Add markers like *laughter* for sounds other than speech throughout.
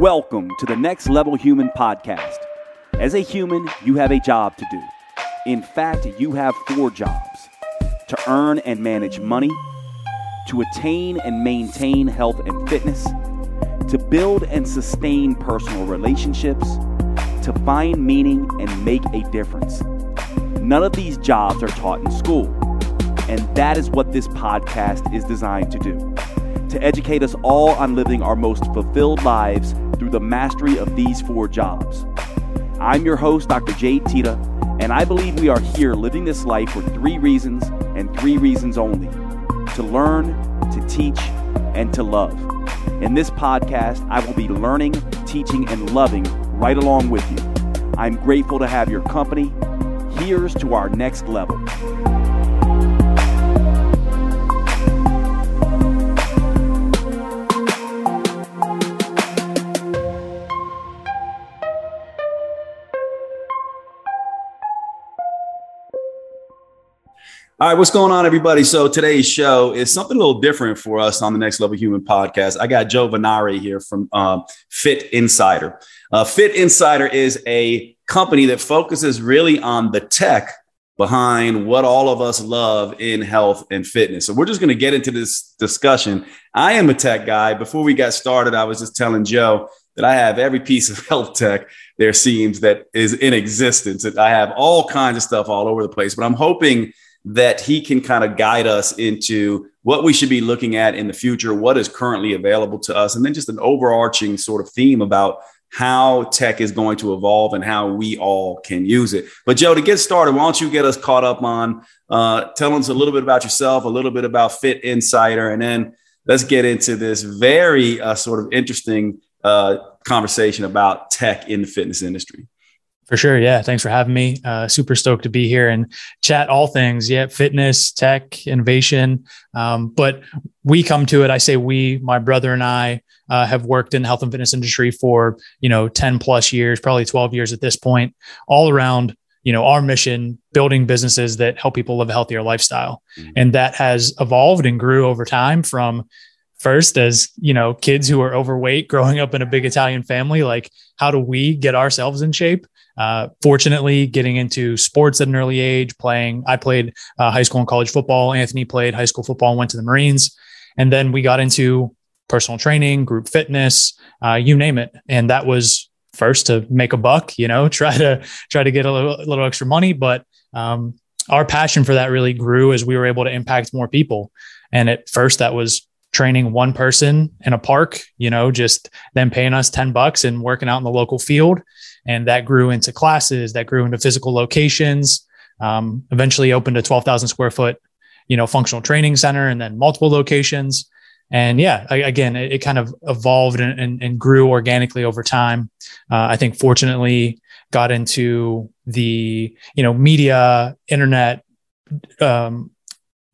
Welcome to the Next Level Human podcast. As a human, you have a job to do. In fact, you have four jobs to earn and manage money, to attain and maintain health and fitness, to build and sustain personal relationships, to find meaning and make a difference. None of these jobs are taught in school, and that is what this podcast is designed to do to educate us all on living our most fulfilled lives through the mastery of these four jobs. I'm your host, Dr. Jade Teta, and I believe we are here living this life for three reasons and three reasons only to learn, to teach, and to love. In this podcast, I will be learning, teaching, and loving right along with you. I'm grateful to have your company. Here's to our next level. All right, what's going on, everybody? So today's show is something a little different for us on the Next Level Human podcast. I got Joe Vennare here from uh, Fitt Insider. Uh, Fitt Insider is a company that focuses really on the tech behind what all of us love in health and fitness. So we're just going to get into this discussion. I am a tech guy. Before we got started, I was just telling Joe that I have every piece of *laughs* health tech there seems that is in existence. I have all kinds of stuff all over the place, but I'm hoping that he can kind of guide us into what we should be looking at in the future, what is currently available to us, and then just an overarching sort of theme about how tech is going to evolve and how we all can use it. But Joe, to get started, why don't you get us caught up on uh, tell us a little bit about yourself, a little bit about Fitt Insider, and then let's get into this very uh, sort of interesting uh, conversation about tech in the fitness industry. For sure. Yeah. Thanks for having me. Uh, super stoked to be here and chat all things. Yeah. Fitness, tech, innovation. Um, but we come to it. I say we, my brother and I, uh, have worked in the health and fitness industry for, you know, 10 plus years, probably 12 years at this point, all around, you know, our mission, building businesses that help people live a healthier lifestyle. Mm-hmm. And that has evolved and grew over time from, first as you know kids who are overweight growing up in a big italian family like how do we get ourselves in shape uh, fortunately, getting into sports at an early age, playing, I played uh, high school and college football. Anthony played high school football and went to the Marines. And then we got into personal training, group fitness, uh, you name it. And that was first to make a buck, you know, *laughs* try to try to get a little, little extra money. But um, our passion for that really grew as we were able to impact more people. And at first, that was training one person in a park, you know, just them paying us 10 bucks and working out in the local field and that grew into classes that grew into physical locations um, eventually opened a 12000 square foot you know functional training center and then multiple locations. And yeah again it, it kind of evolved and, and, and, grew organically over time. Uh, i think fortunately got into the you know media internet um,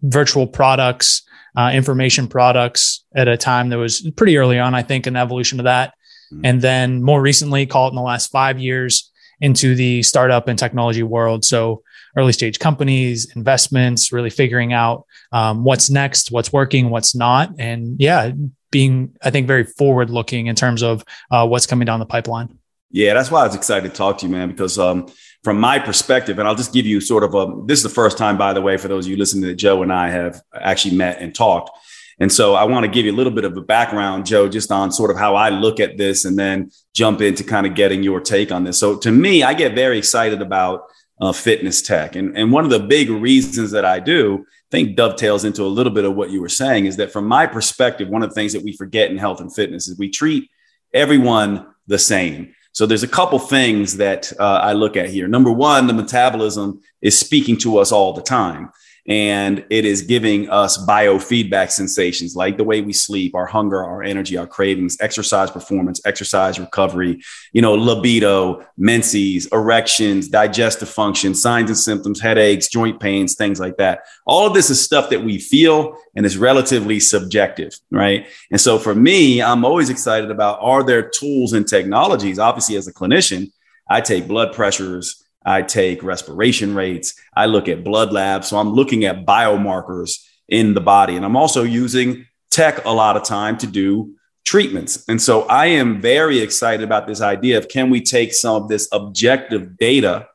virtual products uh, information products at a time that was pretty early on i think an evolution of that Mm-hmm. And then more recently, call it in the last five years, into the startup and technology world. So early stage companies, investments, really figuring out um, what's next, what's working, what's not. And yeah, being, I think, very forward looking in terms of uh, what's coming down the pipeline. Yeah, that's why I was excited to talk to you, man, because um, from my perspective, and I'll just give you sort of a this is the first time, by the way, for those of you listening that Joe and I have actually met and talked. And so I want to give you a little bit of a background, Joe, just on sort of how I look at this and then jump into kind of getting your take on this. So to me, I get very excited about uh, fitness tech. And, and one of the big reasons that I do I think dovetails into a little bit of what you were saying is that from my perspective, one of the things that we forget in health and fitness is we treat everyone the same. So there's a couple things that uh, I look at here. Number one, the metabolism is speaking to us all the time and it is giving us biofeedback sensations like the way we sleep, our hunger, our energy, our cravings, exercise performance, exercise recovery, you know, libido, menses, erections, digestive function, signs and symptoms, headaches, joint pains, things like that. All of this is stuff that we feel and is relatively subjective, right? And so for me, I'm always excited about are there tools and technologies? Obviously, as a clinician, I take blood pressures, I take respiration rates. I look at blood labs. So I'm looking at biomarkers in the body. And I'm also using tech a lot of time to do treatments. And so I am very excited about this idea of can we take some of this objective data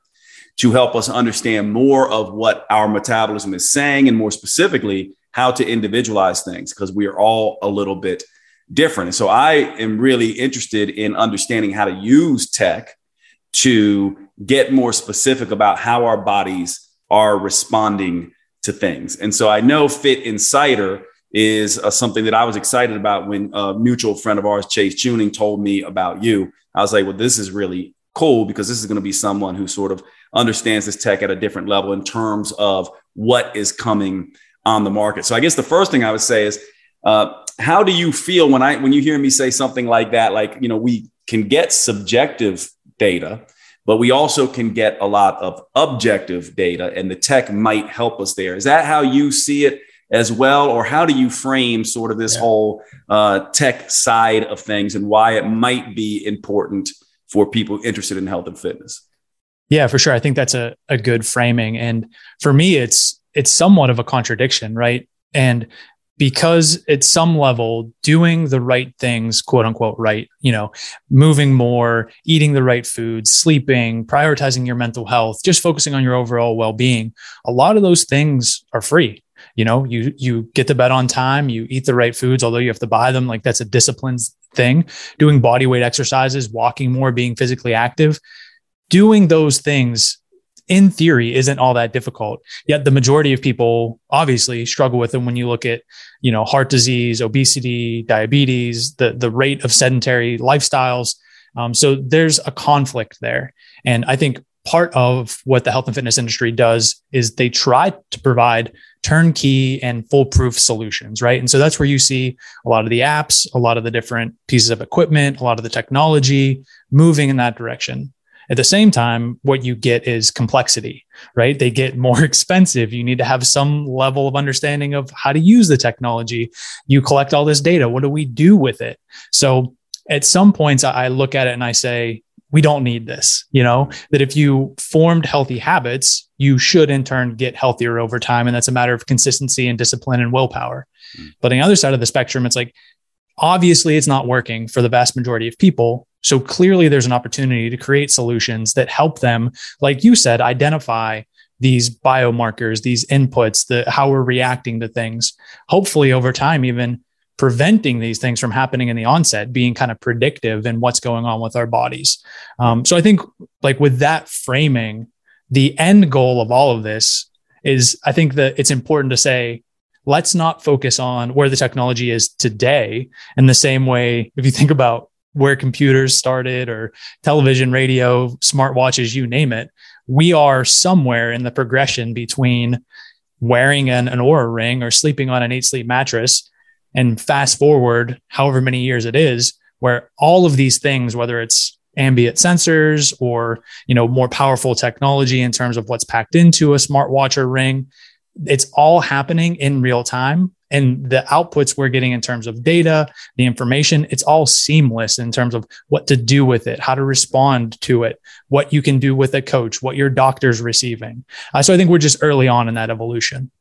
to help us understand more of what our metabolism is saying and more specifically how to individualize things because we are all a little bit different. And so I am really interested in understanding how to use tech to get more specific about how our bodies are responding to things. And so I know Fitt Insider is uh, something that I was excited about when a mutual friend of ours, Chase Tuning, told me about you. I was like, well, this is really cool because this is going to be someone who sort of understands this tech at a different level in terms of what is coming on the market. So I guess the first thing I would say is, uh, how do you feel when I when you hear me say something like that? Like you know, we can get subjective data, but we also can get a lot of objective data, and the tech might help us there. Is that how you see it? as well or how do you frame sort of this yeah. whole uh, tech side of things and why it might be important for people interested in health and fitness yeah for sure i think that's a, a good framing and for me it's it's somewhat of a contradiction, right? And because at some level, doing the right things, quote unquote, right, you know, moving more, eating the right foods, sleeping, prioritizing your mental health, just focusing on your overall well being, a lot of those things are free. You know, you you get to bed on time, you eat the right foods, although you have to buy them. Like that's a disciplines thing. Doing body weight exercises, walking more, being physically active, doing those things in theory isn't all that difficult. Yet the majority of people obviously struggle with them when you look at you know heart disease obesity diabetes the the rate of sedentary lifestyles. Um, so there's a conflict there. And i think part of what the health and fitness industry does is they try to provide turnkey and foolproof solutions right? And so that's where you see a lot of the apps a lot of the different pieces of equipment a lot of the technology moving in that direction at the same time, what you get is complexity, right? They get more *laughs* expensive. You need to have some level of understanding of how to use the technology. You collect all this data. What do we do with it? So at some points, I look at it and I say, we don't need this, you know, that if you formed healthy habits, you should in turn get healthier over time. And that's a matter of consistency and discipline and willpower. Mm. But on the other side of the spectrum, it's like, obviously it's not working for the vast majority of people. So clearly there's an opportunity to create solutions that help them, like you said, identify these biomarkers, these inputs, the how we're reacting to things. Hopefully over time, even preventing these things from happening in the onset, being kind of predictive in what's going on with our bodies. Um, so I think like with that framing, the end goal of all of this is I think that it's important to say, let's not focus on where the technology is today in the same way if you think about where computers started or television radio smartwatches you name it we are somewhere in the progression between wearing an, an Oura ring or sleeping on an Eight Sleep mattress and fast forward however many years it is where all of these things whether it's ambient sensors or you know more powerful technology in terms of what's packed into a smartwatch or ring it's all happening in real time and the outputs we're getting in terms of data the information it's all seamless in terms of what to do with it how to respond to it what you can do with a coach what your doctor's receiving uh, so i think we're just early on in that evolution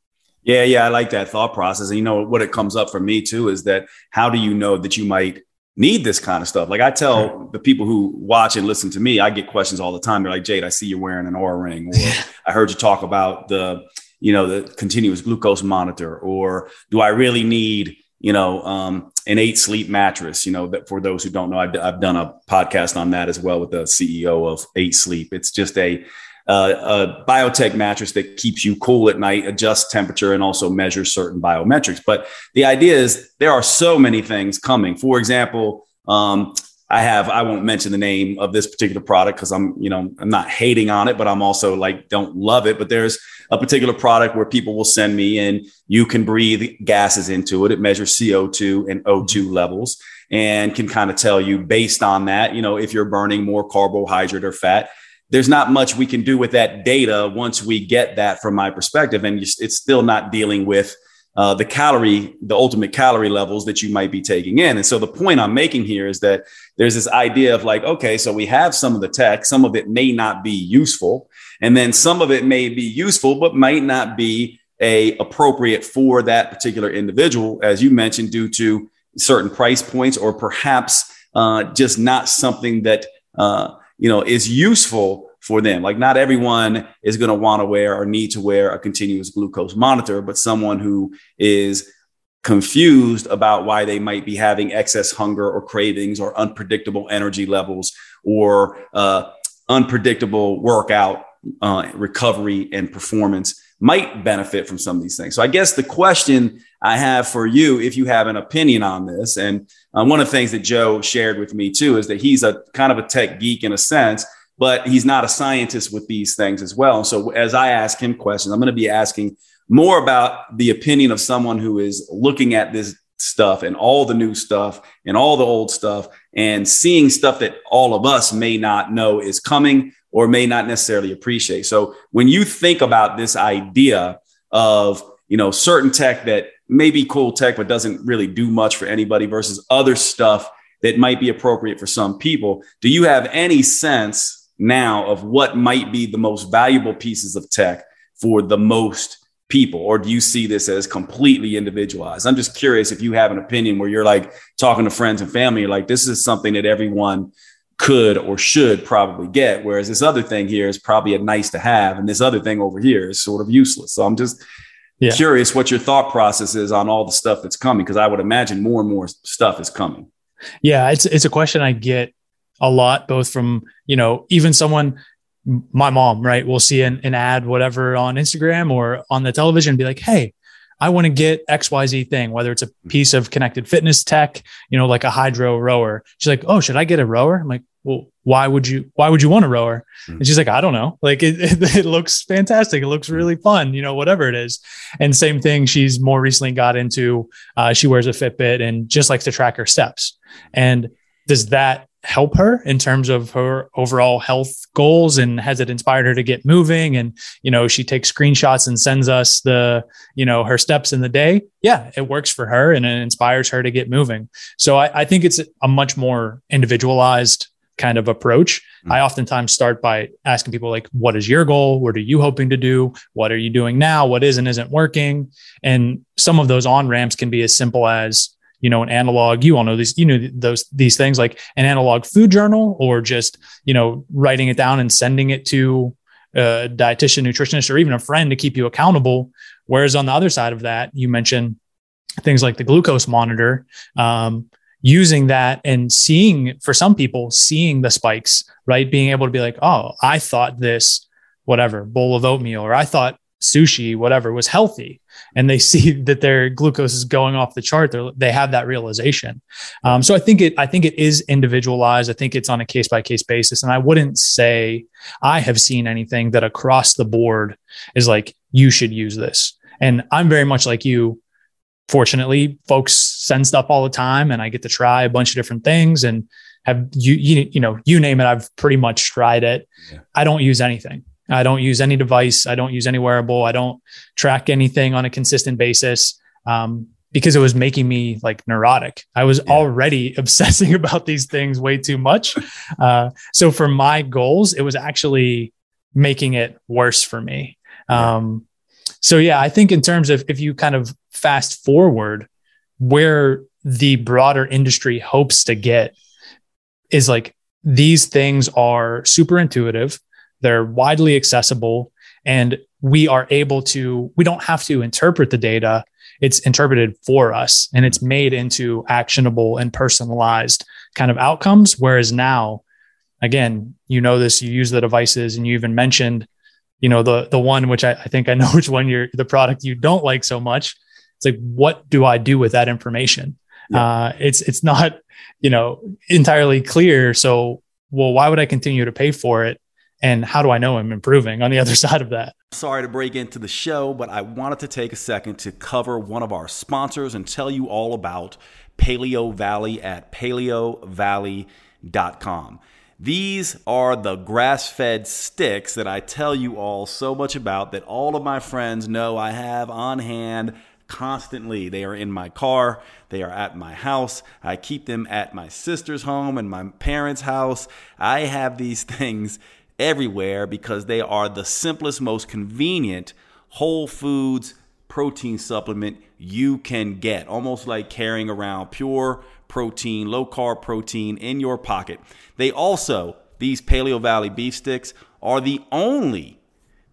yeah yeah i like that thought process and you know what it comes up for me too is that how do you know that you might need this kind of stuff. Like I tell the people who watch and listen to me, I get questions all the time. They're like, Jade, I see you're wearing an Oura ring, or *laughs* I heard you talk about the you know, the continuous glucose monitor, or do I really need, you know, um, an Eight Sleep mattress? You know, that for those who don't know, I've, I've done a podcast on that as well with the CEO of Eight Sleep. It's just a uh, a biotech mattress that keeps you cool at night, adjusts temperature, and also measures certain biometrics. But the idea is there are so many things coming. For example, um, I have I won't mention the name of this particular product because I'm you know I'm not hating on it, but I'm also like don't love it. But there's a particular product where people will send me and you can breathe gases into it. It measures CO2 and O2 mm-hmm. levels and can kind of tell you based on that, you know, if you're burning more carbohydrate or fat. There's not much we can do with that data once we get that from my perspective. And it's still not dealing with uh, the calorie, the ultimate calorie levels that you might be taking in. And so the point I'm making here is that there's this idea of like, okay, so we have some of the tech, some of it may not be useful. And then some of it may be useful, but might not be a appropriate for that particular individual, as you mentioned, due to certain price points or perhaps uh, just not something that uh, you know is useful for them. Like not everyone is going to want to wear or need to wear a continuous glucose monitor, but someone who is confused about why they might be having excess hunger or cravings or unpredictable energy levels or uh, unpredictable workout uh, recovery and performance might benefit from some of these things. So I guess the question I have for you, if you have an opinion on this, and um, one of the things that Joe shared with me too is that he's a kind of a tech geek in a sense, but he's not a scientist with these things as well. So as I ask him questions, I'm going to be asking more about the opinion of someone who is looking at this stuff and all the new stuff and all the old stuff and seeing stuff that all of us may not know is coming or may not necessarily appreciate. So when you think about this idea of, you know, certain tech that may be cool tech, but doesn't really do much for anybody versus other stuff that might be appropriate for some people, do you have any sense now of what might be the most valuable pieces of tech for the most people or do you see this as completely individualized i'm just curious if you have an opinion where you're like talking to friends and family like this is something that everyone could or should probably get. Whereas this other thing here is probably a nice to have, and this other thing over here is sort of useless. So I'm just yeah. curious what your thought process is on all the stuff that's coming, because I would imagine more and more stuff is coming. Yeah, it's it's a question I get a lot, both from you know even someone. My mom, right, We'll see an, an ad, whatever, on Instagram or on the television, and be like, "Hey, I want to get XYZ thing, whether it's a piece of connected fitness tech, you know, like a Hydrow rower. She's like, Oh, should I get a rower? I'm like, well, why would you, why would you want a rower? Mm-hmm. And she's like, I don't know. Like it, *laughs* it, it, looks fantastic. It looks really fun, you know, whatever it is. And same thing. She's more recently got into, uh, she wears a Fitbit and just likes to track her steps. And does that help her in terms of her overall health goals and has it inspired her to get moving? And you know she takes screenshots and sends us the you know her steps in the day. Yeah it works for her and it inspires her to get moving. So i, I think it's a much more individualized kind of approach. Mm-hmm. i oftentimes start by asking people like what is your goal? What are you hoping to do? What are you doing now? What is and isn't working? And some of those on ramps can be as simple as you know, an analog, you all know these, you know, those, these things like an analog food journal or just, you know, writing it down and sending it to a dietitian, nutritionist, or even a friend to keep you accountable. Whereas on the other side of that, you mentioned things like the glucose monitor, um, using that and seeing for some people, seeing the spikes, right? Being able to be like, oh, I thought this, whatever, bowl of oatmeal, or I thought sushi, whatever, was healthy, and they *laughs* see that their glucose is going off the chart, they have that realization. Um, so I think it, I think it is individualized. I think it's on a case by case basis, and I wouldn't say I have seen anything that across the board is like you should use this. And I'm very much like you. Fortunately, folks send stuff all the time, and I get to try a bunch of different things and have you you you know you name it. I've pretty much tried it. Yeah. I don't use anything. I don't use any device. I don't use any wearable. I don't track anything on a consistent basis um, because it was making me like neurotic. I was yeah. already *laughs* obsessing about these things way too much. Uh, so for my goals, it was actually making it worse for me. Um, so yeah, I think in terms of if you kind of fast forward where the broader industry hopes to get is like these things are super intuitive they're widely accessible and we are able to, we don't have to interpret the data. It's interpreted for us and it's made into actionable and personalized kind of outcomes. Whereas now, again, you know this, you use the devices and you even mentioned, you know, the, the one, which I, I think I know which one you're the product you don't like so much. It's like, what do I do with that information? Yeah. Uh, it's, it's not, you know, entirely clear. So, well, why would I continue to pay for it? And how do I know I'm improving on the other *laughs* side of that? Sorry to break into the show, but I wanted to take a second to cover one of our sponsors and tell you all about Paleo Valley at paleovalley.com. These are the grass fed sticks that I tell you all so much about that all of my friends know I have on hand constantly. They are in my car, they are at my house. I keep them at my sister's home and my parents' house. I have these *laughs* things everywhere because they are the simplest, most convenient whole foods protein supplement you can get, almost like carrying around pure protein, low carb protein in your pocket. They also, these Paleo Valley beef sticks, are the only,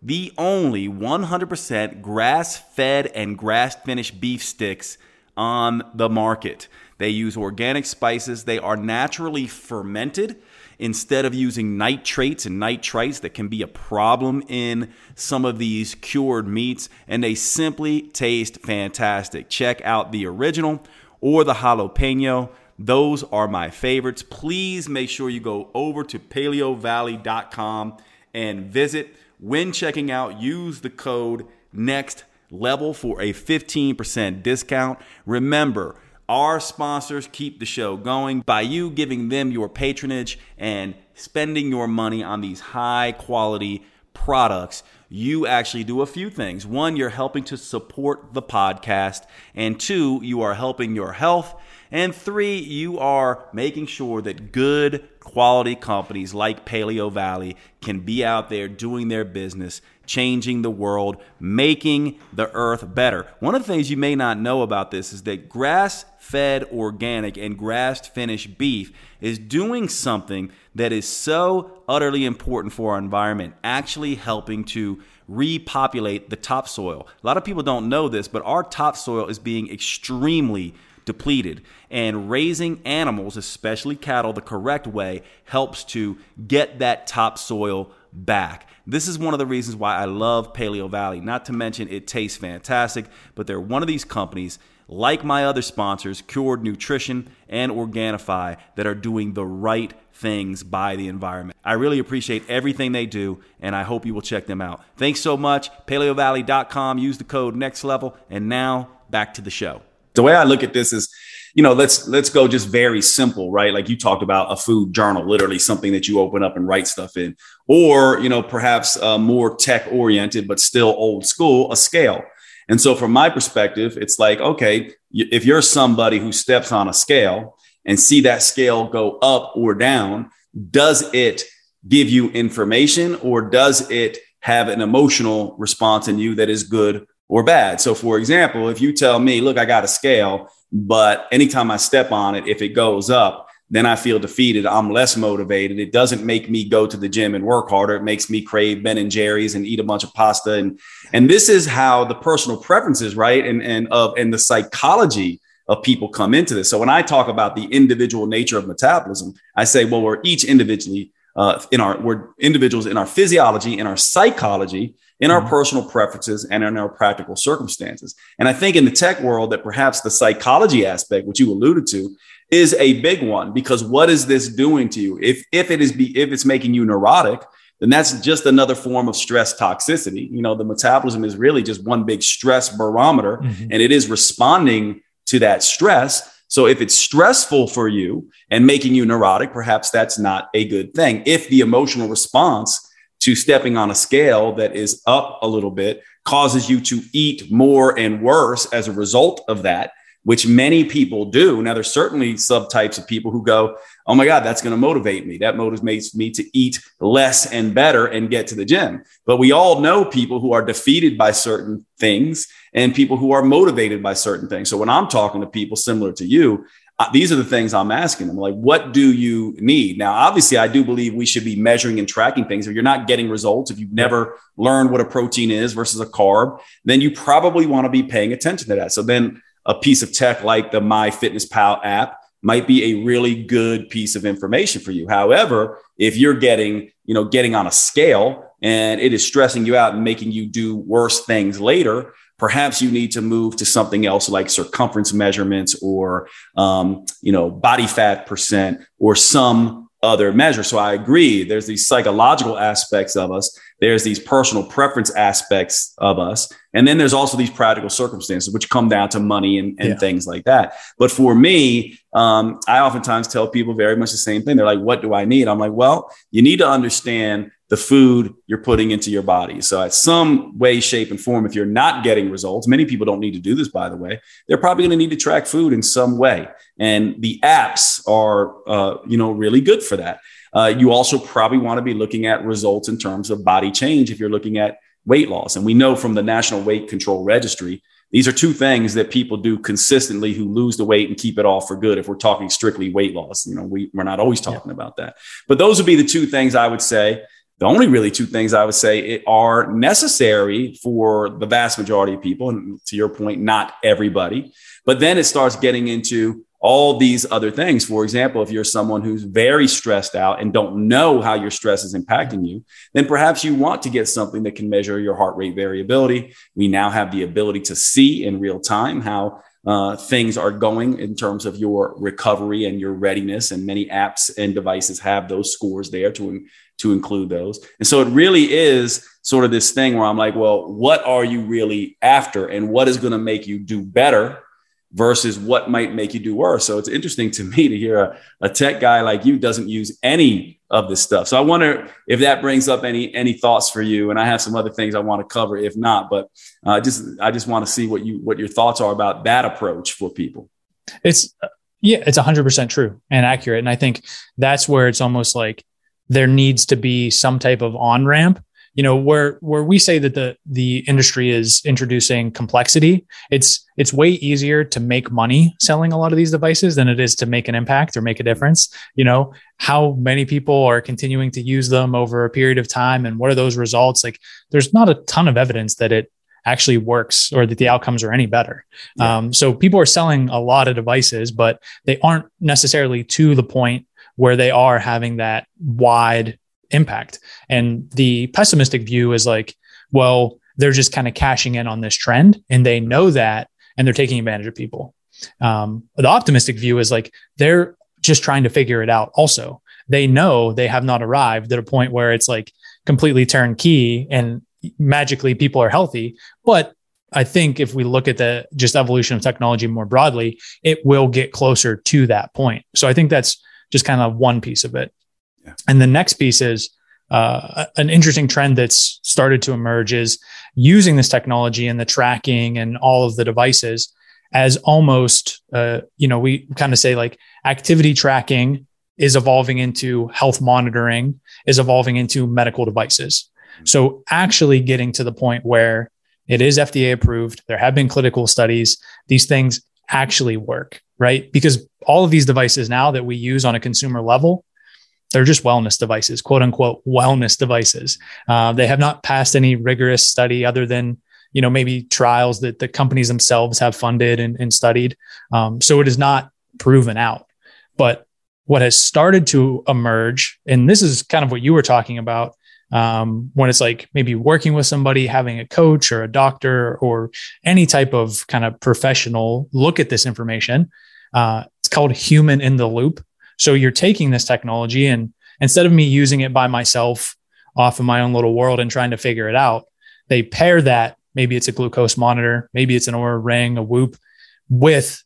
the only 100% grass fed and grass finished beef sticks on the market. They use organic spices, they are naturally fermented instead of using nitrates and nitrites that can be a problem in some of these cured meats, and they simply taste fantastic. Check out the original or the jalapeno. Those are my favorites. Please make sure you go over to paleovalley.com and visit. When checking out, use the code NEXT level for a 15% discount. Remember, our sponsors keep the show going by you giving them your patronage and spending your money on these high quality products. You actually do a few things. One, you're helping to support the podcast. And two, you are helping your health. And three, you are making sure that good quality companies like Paleo Valley can be out there doing their business, changing the world, making the earth better. One of the things you may not know about this is that grass fed organic and grass finished beef is doing something that is so utterly important for our environment, actually helping to repopulate the topsoil. A lot of people don't know this, but our topsoil is being extremely depleted. And raising animals, especially cattle, the correct way helps to get that topsoil back. This is one of the reasons why I love Paleo Valley. Not to mention it tastes fantastic, but they're one of these companies like my other sponsors, Cured Nutrition and Organifi, that are doing the right things by the environment. I really appreciate everything they do, and I hope you will check them out. Thanks so much. PaleoValley.com. Use the code next level. And now back to the show. The way I look at this is, you know, let's let's go just very simple, right? Like you talked about a food journal, literally something that you open up and write stuff in, or you know, perhaps uh, more tech oriented but still old school, a scale and so, from my perspective, it's like, okay, if you're somebody who steps on a scale and see that scale go up or down, does it give you information or does it have an emotional response in you that is good or bad? So, for example, if you tell me, look, I got a scale, but anytime I step on it, if it goes up, then I feel defeated. I'm less motivated. It doesn't make me go to the gym and work harder. It makes me crave Ben and Jerry's and eat a bunch of pasta. And and this is how the personal preferences, right? And and of and the psychology of people come into this. So when I talk about the individual nature of metabolism, I say, well, we're each individually uh, in our we're individuals in our physiology, in our psychology, in our mm-hmm. personal preferences, and in our practical circumstances. And I think in the tech world that perhaps the psychology aspect, which you alluded to, is a big one because what is this doing to you? If if it is be, if it's making you neurotic, then that's just another form of stress toxicity. You know, the metabolism is really just one big stress barometer, mm-hmm. and it is responding to that stress. So if it's stressful for you and making you neurotic, perhaps that's not a good thing. If the emotional response to stepping on a scale that is up a little bit causes you to eat more and worse as a result of that, which many people do. Now, there's certainly subtypes of people who go, Oh my God, that's going to motivate me. That motivates me to eat less and better and get to the gym. But we all know people who are defeated by certain things and people who are motivated by certain things. So when I'm talking to people similar to you, these are the things I'm asking them. Like, what do you need? Now, obviously, I do believe we should be measuring and tracking things. If you're not getting results, if you've never learned what a protein is versus a carb, then you probably want to be paying attention to that. So then a piece of tech like the MyFitnessPal app might be a really good piece of information for you. However, if you're getting, you know, getting on a scale and it is stressing you out and making you do worse things later, perhaps you need to move to something else like circumference measurements or, um, you know, body fat percent or some other measure. So I agree. There's these psychological aspects of us. There's these personal preference aspects of us. And then there's also these practical circumstances, which come down to money and, and yeah. things like that. But for me, um, I oftentimes tell people very much the same thing. They're like, what do I need? I'm like, well, you need to understand the food you're putting into your body. So, at some way, shape, and form, if you're not getting results, many people don't need to do this, by the way, they're probably going to need to track food in some way. And the apps are, uh, you know, really good for that. Uh, you also probably want to be looking at results in terms of body change if you're looking at weight loss. And we know from the National Weight Control Registry, these are two things that people do consistently who lose the weight and keep it off for good. If we're talking strictly weight loss, you know, we, we're not always talking yeah. about that. But those would be the two things I would say. The only really two things I would say are necessary for the vast majority of people. And to your point, not everybody. But then it starts getting into all these other things. For example, if you're someone who's very stressed out and don't know how your stress is impacting you, then perhaps you want to get something that can measure your heart rate variability. We now have the ability to see in real time how uh, things are going in terms of your recovery and your readiness. And many apps and devices have those scores there to, to include those. And so it really is sort of this thing where I'm like, well, what are you really after? And what is going to make you do better? Versus what might make you do worse. So it's interesting to me to hear a, a, tech guy like you doesn't use any of this stuff. So I wonder if that brings up any any thoughts for you. And I have some other things I want to cover if not, but uh, just I just want to see what you what your thoughts are about that approach for people. It's yeah, it's 100% true and accurate and I think that's where it's almost like there needs to be some type of on ramp you know where where we say that the the industry is introducing complexity it's it's way easier to make money selling a lot of these devices than it is to make an impact or make a difference you know how many people are continuing to use them over a period of time and what are those results like there's not a ton of evidence that it actually works or that the outcomes are any better. Yeah. Um, so people are selling a lot of devices, but they aren't necessarily to the point where they are having that wide impact. And the pessimistic view is like, well, they're just kind of cashing in on this trend and they know that and they're taking advantage of people. Um, the optimistic view is like they're just trying to figure it out also. They know they have not arrived at a point where it's like completely turnkey and magically people are healthy. But I think if we look at the just evolution of technology more broadly, it will get closer to that point. So I think that's just kind of one piece of it. Yeah. And the next piece is uh, an interesting trend that's started to emerge is using this technology and the tracking and all of the devices as almost, uh, you know, we kind of say like activity tracking is evolving into health monitoring, is evolving into medical devices. Mm-hmm. So actually getting to the point where it is FDA approved, there have been clinical studies, these things actually work, right? Because all of these devices now that we use on a consumer level they're just wellness devices, quote unquote wellness devices. Uh, they have not passed any rigorous study other than you know maybe trials that the companies themselves have funded and, and studied. Um, so it is not proven out. But what has started to emerge, and this is kind of what you were talking about, um, when it's like maybe working with somebody, having a coach or a doctor or any type of kind of professional look at this information. Uh, it's called human in the loop. So you're taking this technology and instead of me using it by myself off of my own little world and trying to figure it out, they pair that. Maybe it's a glucose monitor, maybe it's an Oura ring, a whoop with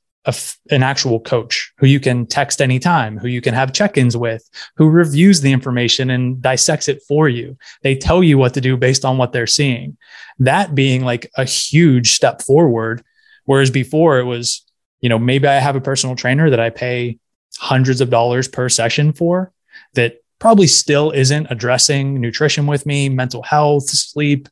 an actual coach who you can text anytime, who you can have check-ins with, who reviews the information and dissects it for you. They tell you what to do based on what they're seeing. That being like a huge step forward. Whereas before it was, you know, maybe I have a personal trainer that I pay hundreds of dollars per session for that probably still isn't addressing nutrition with me, mental health, sleep,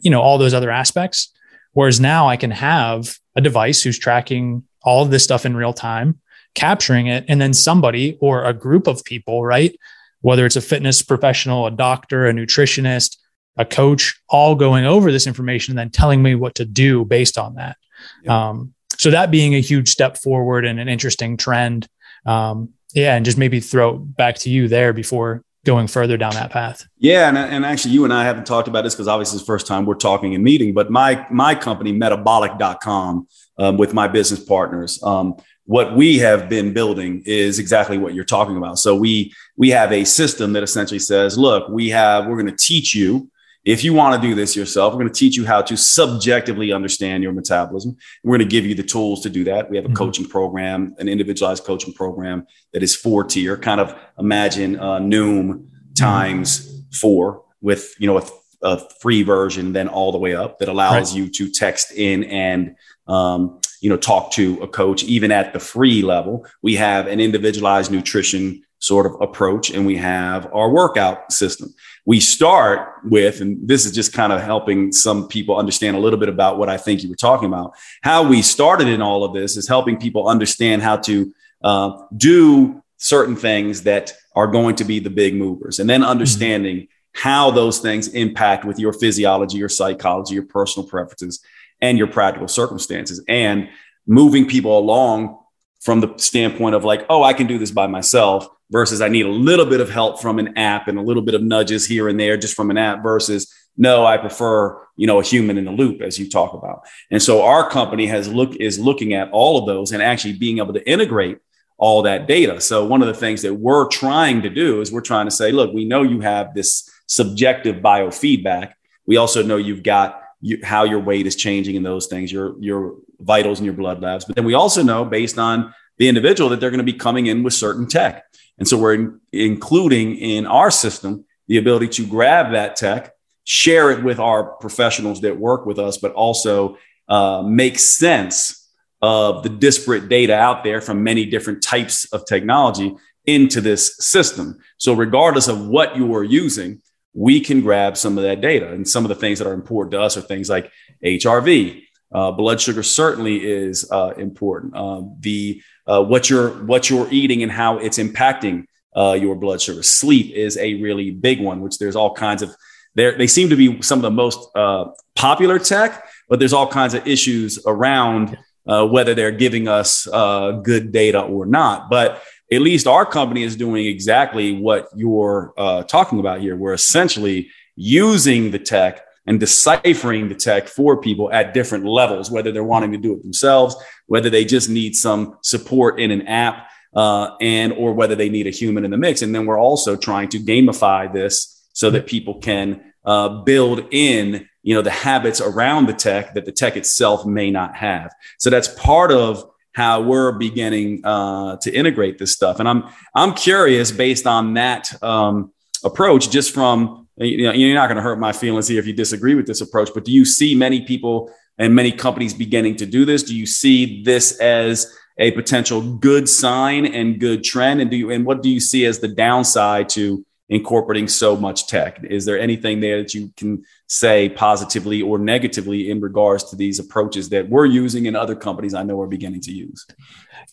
you know, all those other aspects. Whereas now I can have a device who's tracking all of this stuff in real time, capturing it, and then somebody or a group of people, right? Whether it's a fitness professional, a doctor, a nutritionist, a coach, all going over this information and then telling me what to do based on that. Yeah. Um, so that being a huge step forward and an interesting trend um, yeah, and just maybe throw back to you there before going further down that path. Yeah, and, and actually, you and I haven't talked about this because obviously it's the first time we're talking and meeting. But my my company, Metabolic.com, um, with my business partners, um, what we have been building is exactly what you're talking about. So we we have a system that essentially says, look, we have we're going to teach you if you want to do this yourself, we're going to teach you how to subjectively understand your metabolism. We're going to give you the tools to do that. We have a mm-hmm. coaching program, an individualized coaching program that is four tier. Kind of imagine uh, Noom times mm-hmm. four with you know a, a, free version, then all the way up that allows right. you to text in and um, you know talk to a coach even at the free level. We have an individualized nutrition sort of approach and we have our workout system. We start with, and this is just kind of helping some people understand a little bit about what I think you were talking about. How we started in all of this is helping people understand how to uh, do certain things that are going to be the big movers and then mm-hmm. understanding mm-hmm. how those things impact with your physiology, your psychology, your personal preferences, and your practical circumstances, and moving people along from the standpoint of like, oh, I can do this by myself versus I need a little bit of help from an app and a little bit of nudges here and there just from an app versus no, I prefer, you know, a human in the loop as you talk about. And so our company has look is looking at all of those and actually being able to integrate all that data. So one of the things that we're trying to do is we're trying to say, look, we know you have this subjective biofeedback. We also know you've got you, how your weight is changing and those things, your your vitals and your blood labs. But then we also know based on the individual that they're going to be coming in with certain tech. And so we're in, including in our system the ability to grab that tech, share it with our professionals that work with us, but also uh, make sense of the disparate data out there from many different types of technology into this system. So, regardless of what you are using, we can grab some of that data. And some of the things that are important to us are things like HRV. Uh, blood sugar certainly is uh, important. Uh, the uh, what you're what you're eating and how it's impacting uh, your blood sugar. Sleep is a really big one, which there's all kinds of. There, they seem to be some of the most uh, popular tech, but there's all kinds of issues around uh, whether they're giving us uh, good data or not. But at least our company is doing exactly what you're uh, talking about here. We're essentially using the tech and deciphering the tech for people at different levels, whether they're wanting to do it themselves, whether they just need some support in an app, uh, and or whether they need a human in the mix. And then we're also trying to gamify this so that people can uh, build in, you know, the habits around the tech that the tech itself may not have. So that's part of how we're beginning uh, to integrate this stuff. And I'm I'm curious based on that um, approach, just from you know, you're not going to hurt my feelings here if you disagree with this approach, but do you see many people and many companies beginning to do this? Do you see this as a potential good sign and good trend? And do you, and what do you see as the downside to incorporating so much tech? Is there anything there that you can say positively or negatively in regards to these approaches that we're using and other companies I know are beginning to use?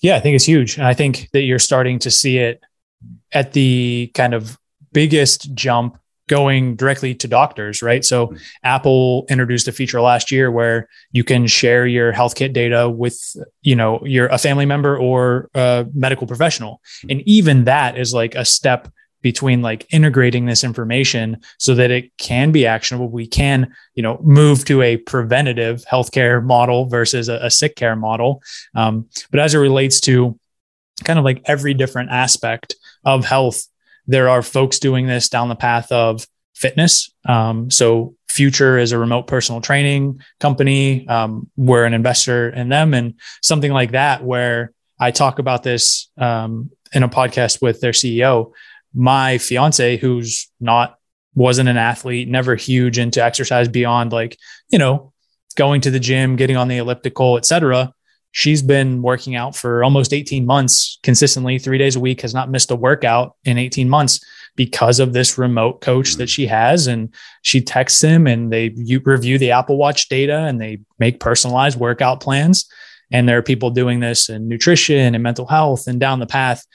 Yeah, I think it's huge. I think that you're starting to see it at the kind of biggest jump going directly to doctors, right? So mm-hmm. Apple introduced a feature last year where you can share your HealthKit data with, you know, your a family member or a medical professional. Mm-hmm. And even that is like a step between like integrating this information so that it can be actionable. We can, you know, move to a preventative healthcare model versus a, a sick care model. Um, but as it relates to kind of like every different aspect of health, there are folks doing this down the path of fitness. Um, so Future is a remote personal training company. Um, we're an investor in them and something like that, where I talk about this um, in a podcast with their CEO. My fiance, who's not, wasn't an athlete, never huge into exercise beyond like, you know, going to the gym, getting on the elliptical, etc she's been working out for almost 18 months consistently, three days a week, has not missed a workout in 18 months because of this remote coach that mm. she has. And she texts him and they review the Apple Watch data and they make personalized workout plans. And there are people doing this in nutrition and mental health and down the path,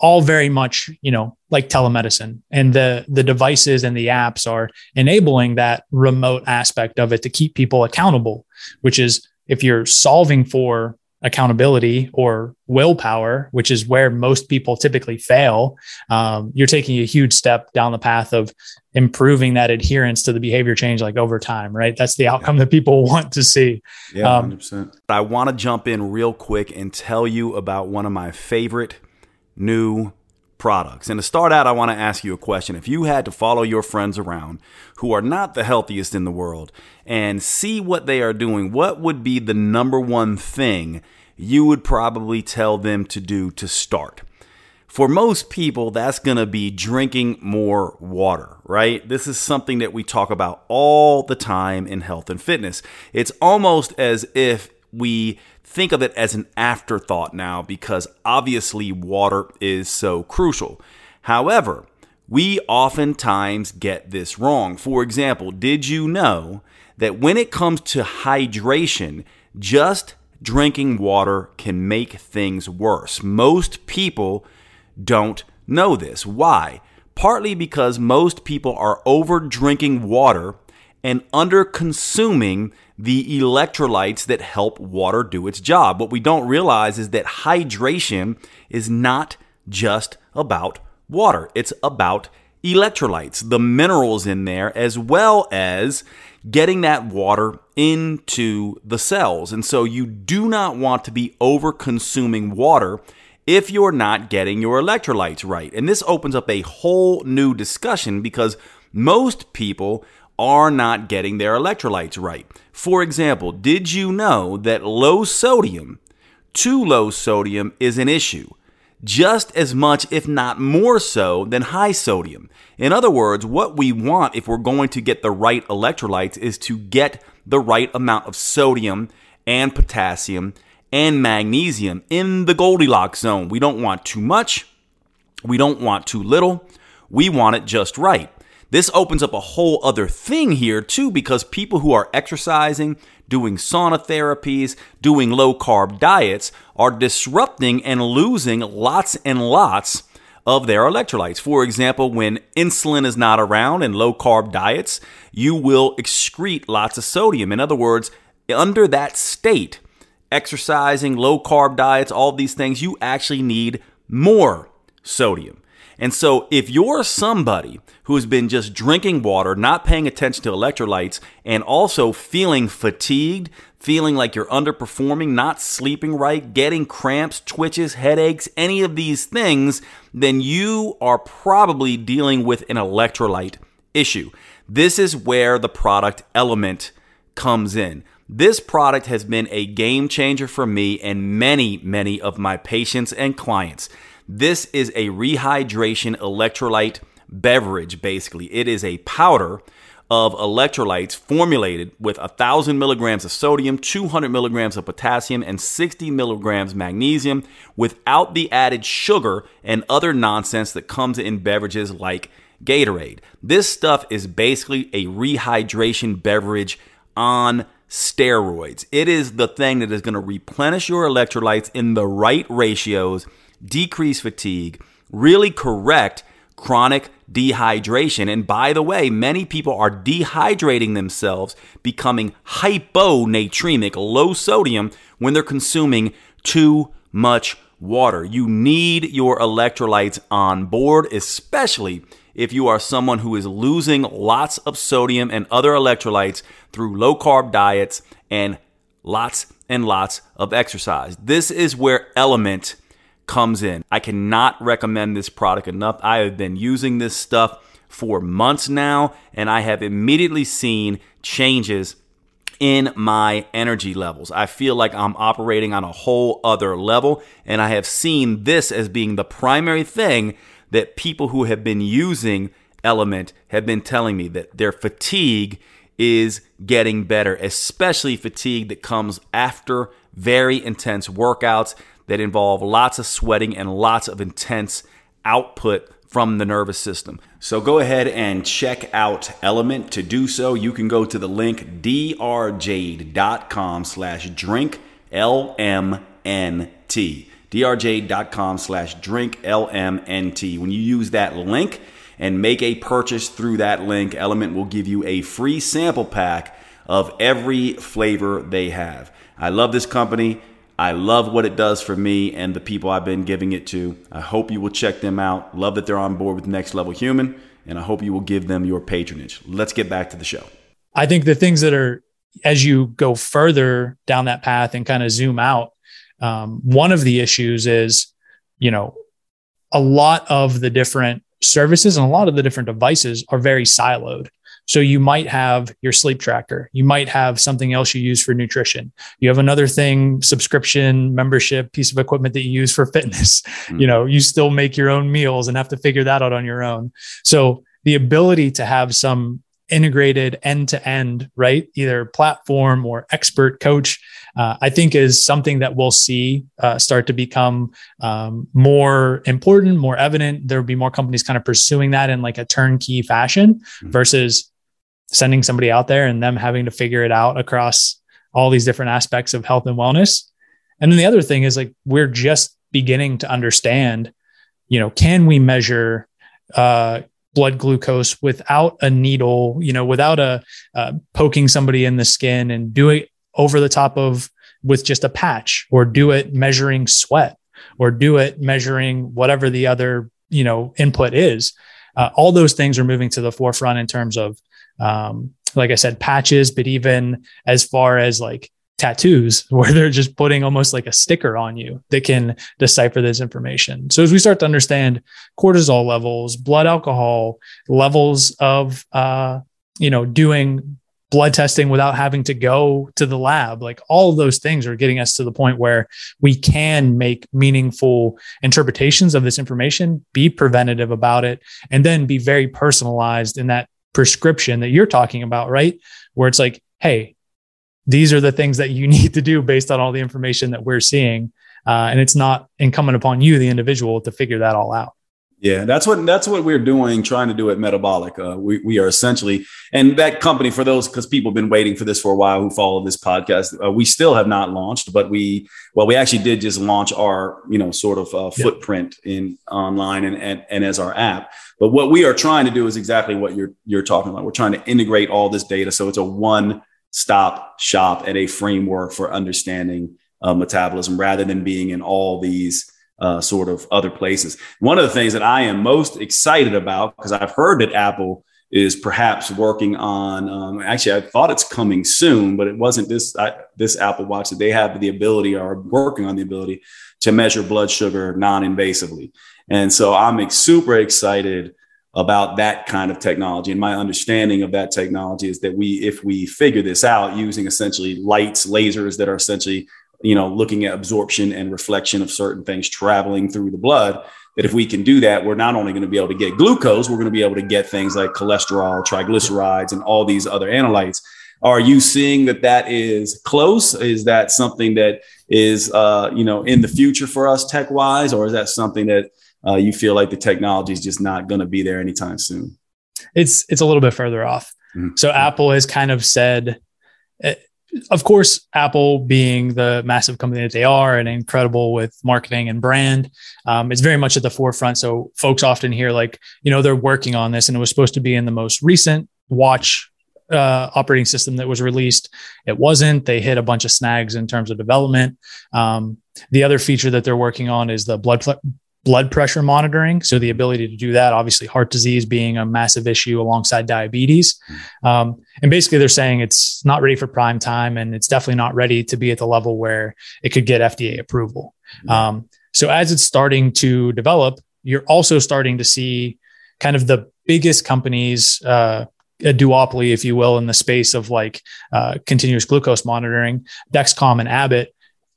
all very much, you know, like telemedicine. And the the devices and the apps are enabling that remote aspect of it to keep people accountable, which is if you're solving for accountability or willpower, which is where most people typically fail, um, you're taking a huge step down the path of improving that adherence to the behavior change like over time, right? That's the outcome that people *laughs* want to see. Yeah, um, 100%. I want to jump in real quick and tell you about one of my favorite new products. And to start out, I want to ask you a question. If you had to follow your friends around who are not the healthiest in the world and see what they are doing, what would be the number one thing you would probably tell them to do to start? For most people, that's going to be drinking more water, right? This is something that we talk about all the time in health and fitness. It's almost as if we think of it as an afterthought now because obviously water is so crucial. However, we oftentimes get this wrong. For example, did you know that when it comes to hydration, just drinking water can make things worse? Most people don't know this. Why? Partly because most people are over drinking water and under consuming the electrolytes that help water do its job. What we don't realize is that hydration is not just about water, it's about electrolytes, the minerals in there, as well as getting that water into the cells. And so you do not want to be over consuming water if you're not getting your electrolytes right. And this opens up a whole new discussion because most people are not getting their electrolytes right. For example, did you know that low sodium, too low sodium, is an issue? Just as much, if not more so, than high sodium. In other words, what we want if we're going to get the right electrolytes is to get the right amount of sodium and potassium and magnesium in the Goldilocks zone. We don't want too much. We don't want too little. We want it just right. This opens up a whole other thing here, too, because people who are exercising, doing sauna therapies, doing low carb diets are disrupting and losing lots and lots of their electrolytes. For example, when insulin is not around in low carb diets, you will excrete lots of sodium. In other words, under that state, exercising, low carb diets, all these things, you actually need more sodium. And so, if you're somebody who has been just drinking water, not paying attention to electrolytes, and also feeling fatigued, feeling like you're underperforming, not sleeping right, getting cramps, twitches, headaches, any of these things, then you are probably dealing with an electrolyte issue. This is where the product element comes in. This product has been a game changer for me and many, many of my patients and clients. This is a rehydration electrolyte beverage, basically. It is a powder of electrolytes formulated with 1,000 milligrams of sodium, 200 milligrams of potassium, and 60 milligrams magnesium without the added sugar and other nonsense that comes in beverages like Gatorade. This stuff is basically a rehydration beverage on steroids. It is the thing that is going to replenish your electrolytes in the right ratios decrease fatigue, really correct chronic dehydration. And by the way, many people are dehydrating themselves, becoming hyponatremic, low sodium, when they're consuming too much water. You need your electrolytes on board, especially if you are someone who is losing lots of sodium and other electrolytes through low carb diets and lots and lots of exercise. This is where LMNT comes in. I cannot recommend this product enough. I have been using this stuff for months now, and I have immediately seen changes in my energy levels. I feel like I'm operating on a whole other level, and I have seen this as being the primary thing that people who have been using LMNT have been telling me that their fatigue is getting better, especially fatigue that comes after very intense workouts that involve lots of sweating and lots of intense output from the nervous system. So go ahead and check out LMNT. To do so, you can go to the link drjade.com slash drink L-M-N-T. drjade.com slash drink L-M-N-T. When you use that link and make a purchase through that link, LMNT will give you a free sample pack of every flavor they have. I love this company. I love what it does for me and the people I've been giving it to. I hope you will check them out. Love that they're on board with Next Level Human, and I hope you will give them your patronage. Let's get back to the show. I think the things that are, as you go further down that path and kind of zoom out, um, one of the issues is, you know, a lot of the different services and a lot of the different devices are very siloed. So you might have your sleep tracker. You might have something else you use for nutrition. You have another thing, subscription, membership, piece of equipment that you use for *laughs* fitness. Mm-hmm. You know, you still make your own meals and have to figure that out on your own. So the ability to have some integrated end to end, right? Either platform or expert coach, uh, I think is something that we'll see uh, start to become um, more important, more evident. There will be more companies kind of pursuing that in like a turnkey fashion mm-hmm. versus sending somebody out there and them having to figure it out across all these different aspects of health and wellness. And then the other thing is like we're just beginning to understand, you know, can we measure uh, blood glucose without a needle, you know, without a uh, poking somebody in the skin and do it over the top of with just a patch or do it measuring sweat or do it measuring whatever the other, you know, input is. Uh, all those things are moving to the forefront in terms of, um, like I said, patches, but even as far as like tattoos *laughs* where they're just putting almost like a sticker on you that can decipher this information. So as we start to understand cortisol levels, blood alcohol levels of, uh, you know, doing blood testing without having to go to the lab, like all of those things are getting us to the point where we can make meaningful interpretations of this information, be preventative about it, and then be very personalized in that prescription that you're talking about, right? Where it's like, hey, these are the things that you *laughs* need to do based on all the information that we're seeing. Uh, and it's not incumbent upon you, the individual, to figure that all out. Yeah, that's what that's what we're doing, trying to do at Metabolic. Uh, we we are essentially, and that company for those because people have been waiting for this for a while who follow this podcast. Uh, we still have not launched, but we well, we actually did just launch our you know sort of uh, footprint yep. in online and, and and as our app. But what we are trying to do is exactly what you're you're talking about. We're trying to integrate all this data so it's a one stop shop and a framework for understanding uh, metabolism rather than being in all these uh, sort of other places. One of the things that I am most excited about, because I've heard that Apple is perhaps working on. Um, actually, I thought it's coming soon, but it wasn't this I, this Apple Watch that they have the ability or working on the ability to measure blood sugar non-invasively. And so I'm super excited about that kind of technology. And my understanding of that technology is that we, if we figure this out using essentially lights, lasers that are essentially, you know, looking at absorption and reflection of certain things traveling through the blood, that if we can do that, we're not only going to be able to get glucose, we're going to be able to get things like cholesterol, triglycerides, and all these other analytes. Are you seeing that that is close? Is that something that is, uh, you know, in the future for us tech wise, or is that something that uh, you feel like the technology is just not going to be there anytime soon? It's it's a little bit further off. Mm-hmm. So Apple has kind of said, eh, of course, Apple being the massive company that they are and incredible with marketing and brand, um, it's very much at the forefront. So folks often hear like, you know, they're working on this, and it was supposed to be in the most recent watch uh, operating system that was released. It wasn't. They hit a bunch of snags in terms of development. Um, the other feature that they're working on is the blood blood pressure monitoring. So the ability to do that, obviously heart disease being a massive issue alongside diabetes. Um, and basically they're saying it's not ready for prime time and it's definitely not ready to be at the level where it could get FDA approval. Um, so as it's starting to develop, you're also starting to see kind of the biggest companies, uh, a duopoly, if you will, in the space of like uh, continuous glucose monitoring, Dexcom and Abbott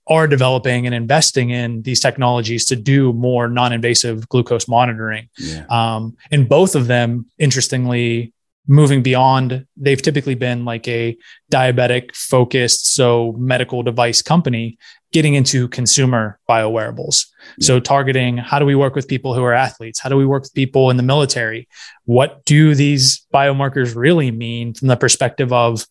are developing and investing in these technologies to do more non-invasive glucose monitoring. Yeah. Um, and both of them, interestingly, moving beyond, they've typically been like a diabetic focused, so medical device company getting into consumer biowearables. Yeah. So targeting how do we work with people who are athletes? How do we work with people in the military? What do these biomarkers really mean from the perspective of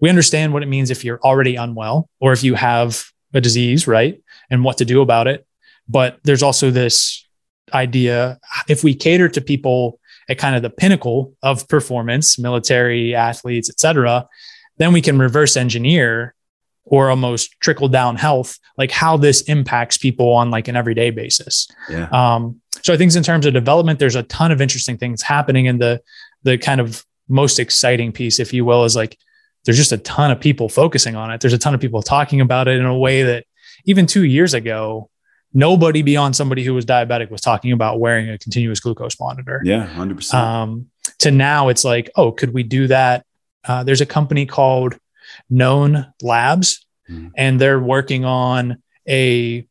we understand what it means if you're already unwell or if you have a disease, right? And what to do about it. But there's also this idea if we cater to people at kind of the pinnacle of performance, military, athletes, et cetera, then we can reverse engineer or almost trickle down health, like how this impacts people on like an everyday basis. Yeah. Um, so I think in terms of development, there's a ton of interesting things happening. And the the kind of most exciting piece, if you will, is like there's just a ton of people focusing on it. There's a ton of people talking about it in a way that even two years ago, nobody beyond somebody who was diabetic was talking about wearing a continuous glucose monitor. Yeah, 100%. Um, to now, it's like, oh, could we do that? Uh, there's a company called Know Labs, mm-hmm. and they're working on a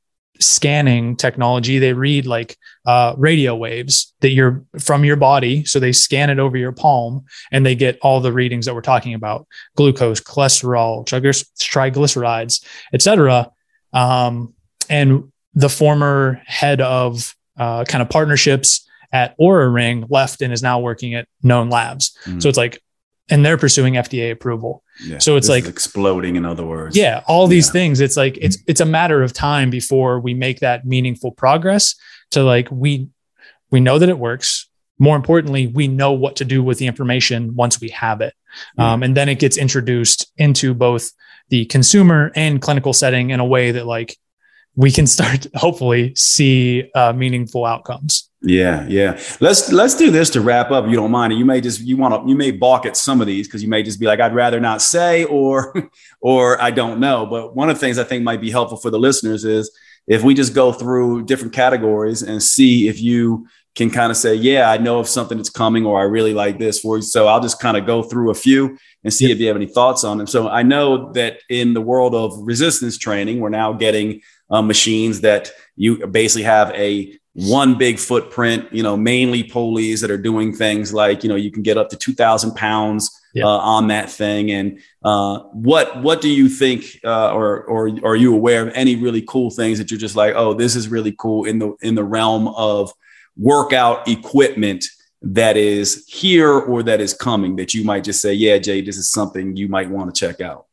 scanning technology. They read like uh, radio waves that you're from your body. So they scan it over your palm and they get all the readings that we're talking about glucose, cholesterol, triglycerides, etc. Um, and the former head of uh, kind of partnerships at Oura Ring left and is now working at Know Labs. Mm. So it's like, and they're pursuing FDA approval. Yeah, so it's like exploding, in other words. Yeah, all these yeah. things. It's like it's it's a matter of time before we make that meaningful progress. To like we we know that it works. More importantly, we know what to do with the information once we have it, um, and then it gets introduced into both the consumer and clinical setting in a way that like we can start hopefully see uh, meaningful outcomes. Yeah, yeah. Let's let's do this to wrap up. you don't mind, and you may just you want to you may balk at some of these because you may just be like, I'd rather not say, or *laughs* or I don't know. But one of the things I think might be helpful for the listeners is if we just go through different categories and see if you can kind of say, yeah, I know of something that's coming, or I really like this for you. So I'll just kind of go through a few and see if you have any thoughts on them. So I know that in the world of resistance training, we're now getting uh, machines that you basically have a one big footprint, you know, mainly pulleys that are doing things like, you know, you can get up to 2000 pounds uh, on that thing. And uh, what, what do you think, uh, or, or, or are you aware of any really cool things that you're just like, oh, this is really cool in the, in the realm of workout equipment that is here or that is coming that you might just say, yeah, Jay, this is something you might want to check out?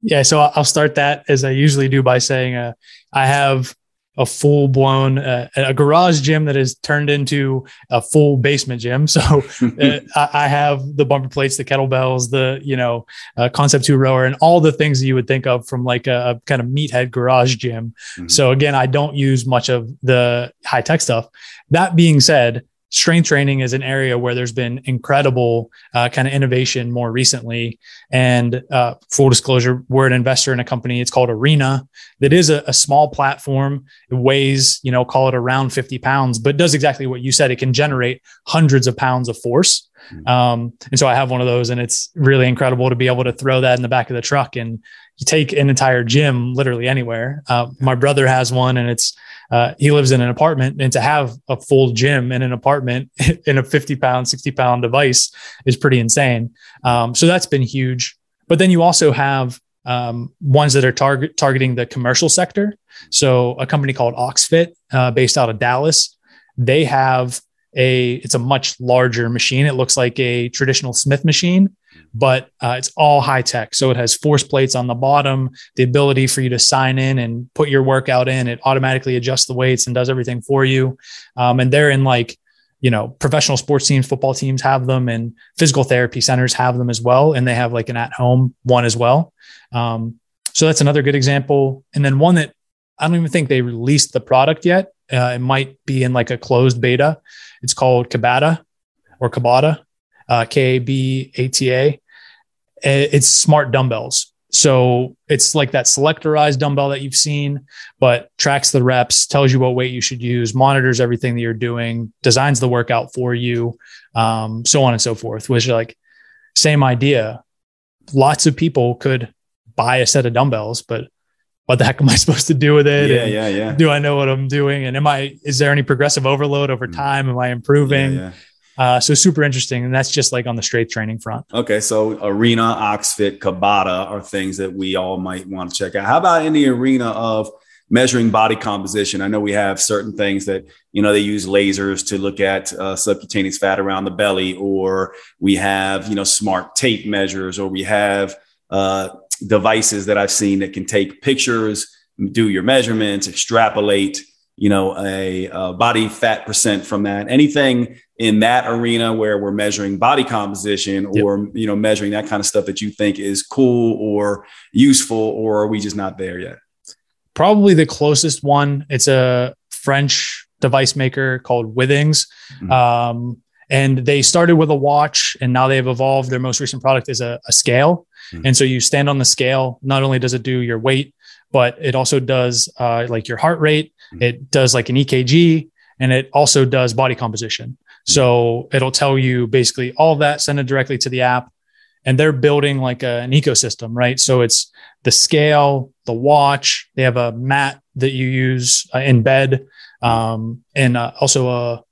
Yeah, so I'll start that as I usually do by saying uh, I have a full blown uh, a garage gym that has turned into a full basement gym. *laughs* So uh, *laughs* I, have the bumper plates, the kettlebells, the you know uh, concept two rower, and all the things that you would think of from like a, a kind of meathead garage gym. Mm-hmm. So again, I don't use much of the high tech stuff. That being said, strength training is an area where there's been incredible uh, kind of innovation more recently. And uh, full disclosure, we're an investor in a company. It's called Arena. That is a, a, small platform. It weighs, you know, call it around 50 pounds, but does exactly what you said. It can generate hundreds of pounds of force. Hmm. Um, and so I have one of those, and it's really incredible to be able to throw that in the back of the truck and you take an entire gym literally anywhere. Uh, my brother has one, and it's uh, he lives in an apartment, and to have a full gym in an apartment *laughs* in a 50 pound, 60 pound device is pretty insane. Um, so that's been huge. But then you also have um, ones that are target targeting the commercial sector. So a company called OxeFit, uh, based out of Dallas, they have a it's a much larger machine. It looks like a traditional Smith machine, but uh, it's all high tech. So it has force plates on the bottom, the ability for you to sign in and put your workout in. It automatically adjusts the weights and does everything for you. Um, and they're in like, you know, professional sports teams, football teams have them, and physical therapy centers have them as well. And they have like an at home one as well. Um, so that's another good example. And then one that I don't even think they released the product yet. Uh, it might be in like a closed beta. It's called Kabata or Kabata, uh, K A B A T A. It's smart dumbbells. So it's like that selectorized dumbbell that you've seen, but tracks the reps, tells you what weight you should use, monitors everything that you're doing, designs the workout for you, um, so on and so forth. Which like same idea. Lots of people could buy a set of dumbbells, but what the heck am I *laughs* supposed to do with it? Yeah, and yeah, yeah. Do I know what I'm doing? And am I, is there any progressive overload over mm. time? Am I improving? Yeah, yeah. Uh, so super interesting. And that's just like on the strength training front. Okay. So arena, OxeFit, Kabata are things that we all might want to check out. How about in the arena of measuring body composition? I know we have certain things that, you know, they use lasers to look at uh, subcutaneous fat around the belly, or we have, you know, smart tape measures, or we have, uh, devices that I've seen that can take pictures, do your measurements, extrapolate, you know, a, a, body fat percent from that. Anything in that arena where we're measuring body composition or yep. you know measuring that kind of stuff that you think is cool or useful, or are we just not there yet? Probably the closest one. It's a French device maker called Withings. Mm-hmm. Um, and they started with a watch and now they've evolved. Their most recent product is a, a scale. Mm-hmm. And so you stand on the scale. Not only does it do your weight, but it also does uh, like your heart rate. Mm-hmm. It does like an EKG, and it also does body composition. Mm-hmm. So it'll tell you basically all that, send it directly to the app, and they're building like a, an ecosystem, right? So it's the scale, the watch. They have a mat that you use uh, in bed, um, and uh, also a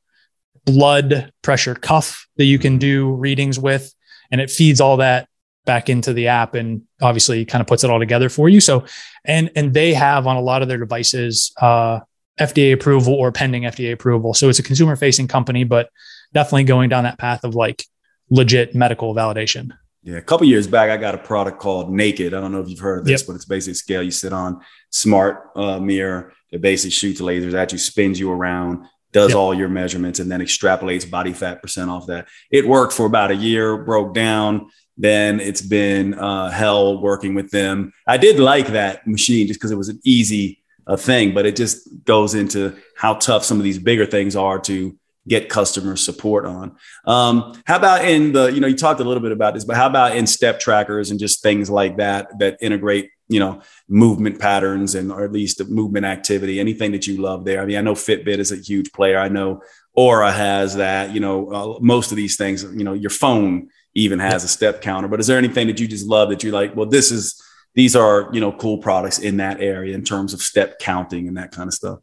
blood pressure cuff that you can do readings with, and it feeds all that back into the app and obviously kind of puts it all together for you. So, and and they have on a lot of their devices uh, FDA approval or pending FDA approval. So it's a consumer facing company, but definitely going down that path of like legit medical validation. Yeah, a couple years back, I got a product called Naked. I don't know if you've heard of this, yep. but it's basically a scale you sit on, smart uh, mirror. It basically shoots lasers at you, spins you around, does yep. all your measurements, and then extrapolates body fat percent off that. It worked for about a year, broke down. Then it's been uh, hell working with them. I did like that machine just because it was an easy uh, thing, but it just goes into how tough some of these bigger things are to get customer support on. Um, how about in the, you know, you talked a little bit about this, but how about in step trackers and just things like that that integrate, you know, movement patterns and or at least the movement activity, anything that you love there? I mean, I know Fitbit is a huge player. I know Oura has that, you know, uh, most of these things, you know, your phone even has a step counter, but is there anything that you just love that you're like, well, this is, these are, you know, cool products in that area in terms of step counting and that kind of stuff?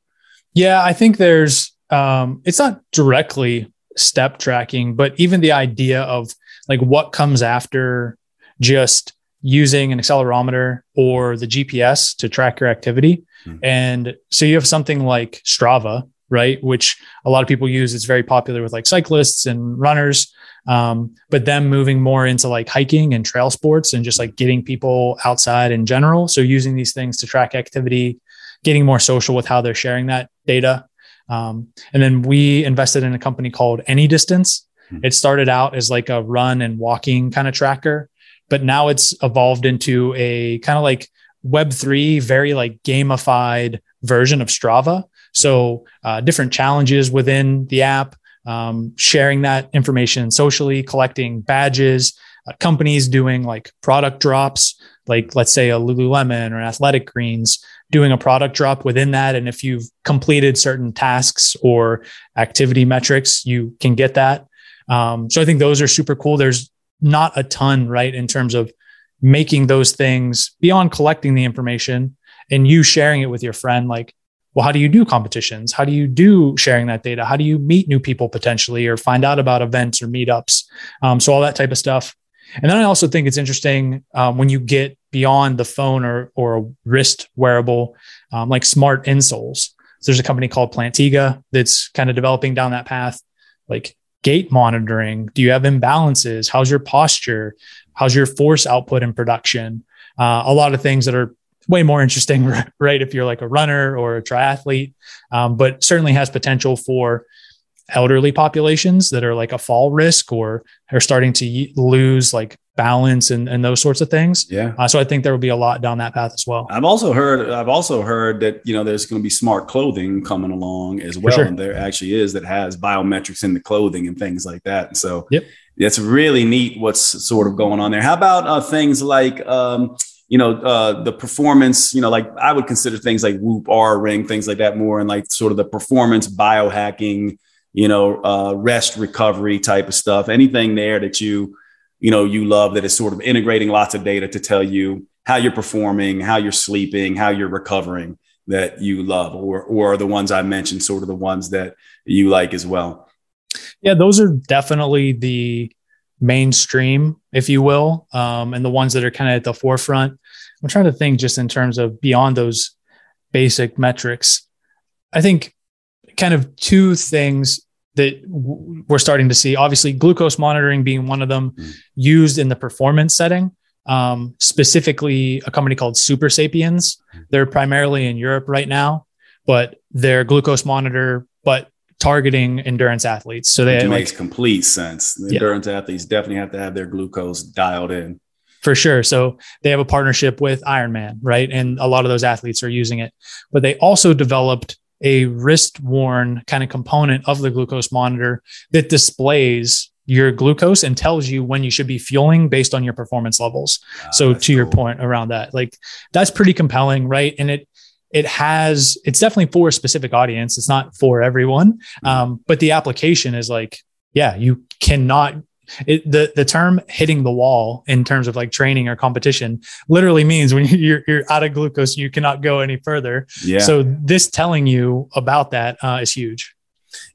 Yeah, I think there's um, it's not directly step tracking, but even the idea of like what comes after just using an accelerometer or the GPS to track your activity. Mm-hmm. And so you have something like Strava, right? Which a lot of people use. It's very popular with like cyclists and runners. Um, but them moving more into like hiking and trail sports and just like getting people outside in general. So using these things to track activity, getting more social with how they're sharing that data. Um, and then we invested in a company called Any Distance. It started out as like a run and walking kind of tracker, but now it's evolved into a kind of like Web3, very like gamified version of Strava. So uh, different challenges within the app, um, sharing that information socially, collecting badges, uh, companies doing like product drops, like let's say a Lululemon or Athletic Greens, doing a product drop within that. And if you've completed certain tasks or activity metrics, you can get that. Um, so I think those are super cool. There's not a ton, right, in terms of making those things beyond collecting the information and you sharing it with your friend. Like, well, how do you do competitions? How do you do sharing that data? How do you meet new people potentially or find out about events or meetups? Um, so all that type of stuff. And then I also think it's interesting um, when you get beyond the phone or or a wrist wearable, um, like smart insoles. So there's a company called Plantiga that's kind of developing down that path, like gait monitoring. Do you have imbalances? How's your posture? How's your force output in production? Uh, a lot of things that are way more interesting, *laughs* right? If you're like a runner or a triathlete, um, but certainly has potential for elderly populations that are like a fall risk or are starting to lose like balance and, and those sorts of things. Yeah. Uh, so I think there will be a lot down that path as well. I've also heard, I've also heard that, you know, there's going to be smart clothing coming along as well. Sure. And there actually is that has biometrics in the clothing and things like that. And so yep. it's really neat what's sort of going on there. How about uh, things like, um, you know, uh, the performance, you know, like I would consider things like Whoop, Oura Ring, things like that more and like sort of the performance biohacking, you know, uh, rest recovery type of stuff. Anything there that you, you know, you love that is sort of integrating lots of data to tell you how you're performing, how you're sleeping, how you're recovering that you love, or or the ones I mentioned, sort of the ones that you like as well. Yeah, those are definitely the mainstream, if you will, um, and the ones that are kind of at the forefront. I'm trying to think just in terms of beyond those basic metrics. I think kind of two things that we're starting to see. Obviously, glucose monitoring being one of them mm. used in the performance setting. Um, specifically, a company called Super Sapiens. Mm. They're primarily in Europe right now, but their glucose monitor, but targeting endurance athletes. So they Which makes like, complete sense. The yeah. endurance athletes definitely have to have their glucose dialed in. For sure. So they have a partnership with Ironman, right? And a lot of those athletes are using it. But they also developed a wrist worn kind of component of the glucose monitor that displays your glucose and tells you when you should be fueling based on your performance levels. Ah, so to cool. your point around that, like that's pretty compelling, right? And it it has it's definitely for a specific audience. It's not for everyone, mm-hmm. um, but the application is like, yeah, you cannot it, the the term hitting the wall in terms of like training or competition literally means when *laughs* you're you're out of glucose you cannot go any further. Yeah. So this telling you about that uh, is huge.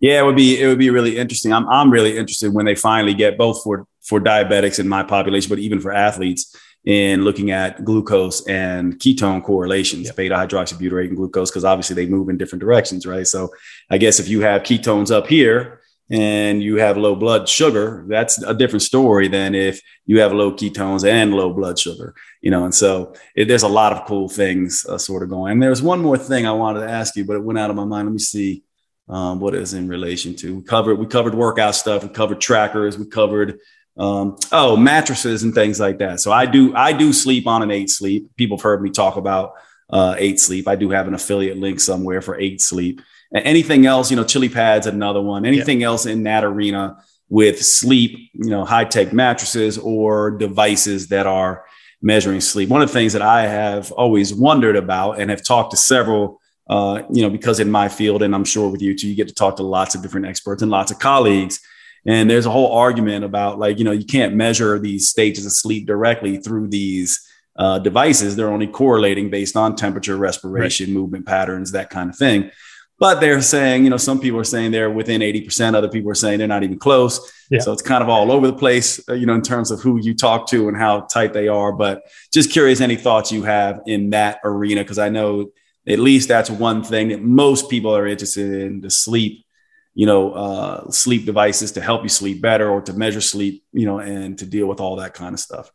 Yeah it would be it would be really interesting. I'm i'm really interested when they finally get both for for diabetics in my population but even for athletes in looking at glucose and ketone correlations, yep. beta hydroxybutyrate and glucose, because obviously they move in different directions, right? So I guess if you have ketones up here, and you have low blood sugar, that's a different story than if you have low ketones and low blood sugar, you know. And so it, there's a lot of cool things uh, sort of going. And there's one more thing I wanted to ask you, but it went out of my mind. Let me see um, what is in relation to. We covered we covered workout stuff. We covered trackers. We covered um, oh mattresses and things like that. So I do I do sleep on an Eight Sleep. People have heard me talk about uh, Eight Sleep. I do have an affiliate link somewhere for Eight Sleep anything else, you know, chili pads, another one, anything yeah. else in that arena with sleep, you know, high tech mattresses or devices that are measuring sleep. One of the things that I have always wondered about and have talked to several, uh, you know, because in my field, and I'm sure with you too, you get to talk to lots of different experts and lots of colleagues. And there's a whole argument about like, you know, you can't measure these stages of sleep directly through these uh, devices. They're only correlating based on temperature, respiration, right. movement patterns, that kind of thing. But they're saying, you know, some people are saying they're within 80%, other people are saying they're not even close. Yeah. So it's kind of all over the place, uh, you know, in terms of who you talk to and how tight they are. But just curious, any thoughts you have in that arena? Because I know at least that's one thing that most people are interested in the sleep, you know, uh, sleep devices to help you sleep better or to measure sleep, you know, and to deal with all that kind of stuff.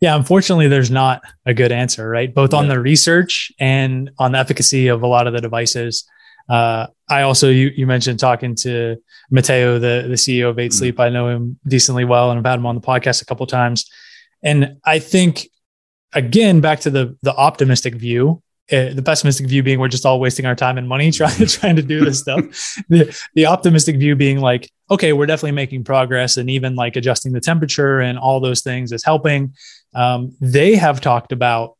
Yeah, unfortunately, there's not a good answer, right? Both yeah. on the research and on the efficacy of a lot of the devices. Uh, I also you you mentioned talking to Matteo, the the CEO of 8 mm-hmm. Sleep. I know him decently well, and I've had him on the podcast a couple times. And I think again back to the the optimistic view. Uh, the pessimistic view being we're just all wasting our time and money *laughs* trying to trying to do this *laughs* stuff. the, the optimistic view being like, okay, we're definitely making progress, and even like adjusting the temperature and all those things is helping. Um, they have talked about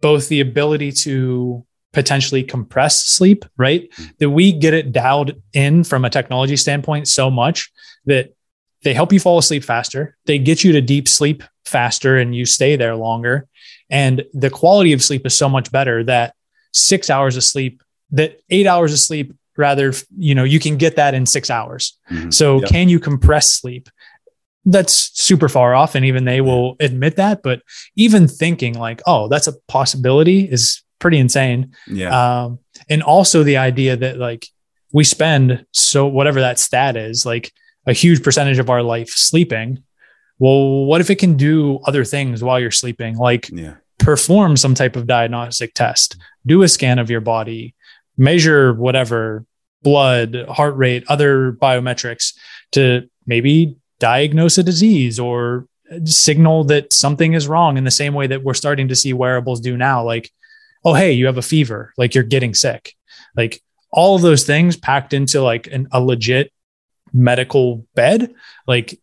both the ability to potentially compress sleep, right? Mm-hmm. That we get it dialed in from a technology standpoint so much that they help you fall asleep faster. They get you to deep sleep faster and you stay there longer. And the quality of sleep is so much better that six hours of sleep, that eight hours of sleep, rather, you know, you can get that in six hours. Mm-hmm. So yep. can you compress sleep? That's super far off. And even they will admit that. But even thinking like, oh, that's a possibility is pretty insane. Yeah. Um, and also the idea that like we spend so whatever that stat is, like a huge percentage of our life sleeping. Well, what if it can do other things while you're sleeping? Like yeah. Perform some type of diagnostic test, do a scan of your body, measure whatever blood, heart rate, other biometrics to maybe diagnose a disease or signal that something is wrong in the same way that we're starting to see wearables do now. Like oh hey you have a fever like you're getting sick like all of those things packed into like an, a legit medical bed like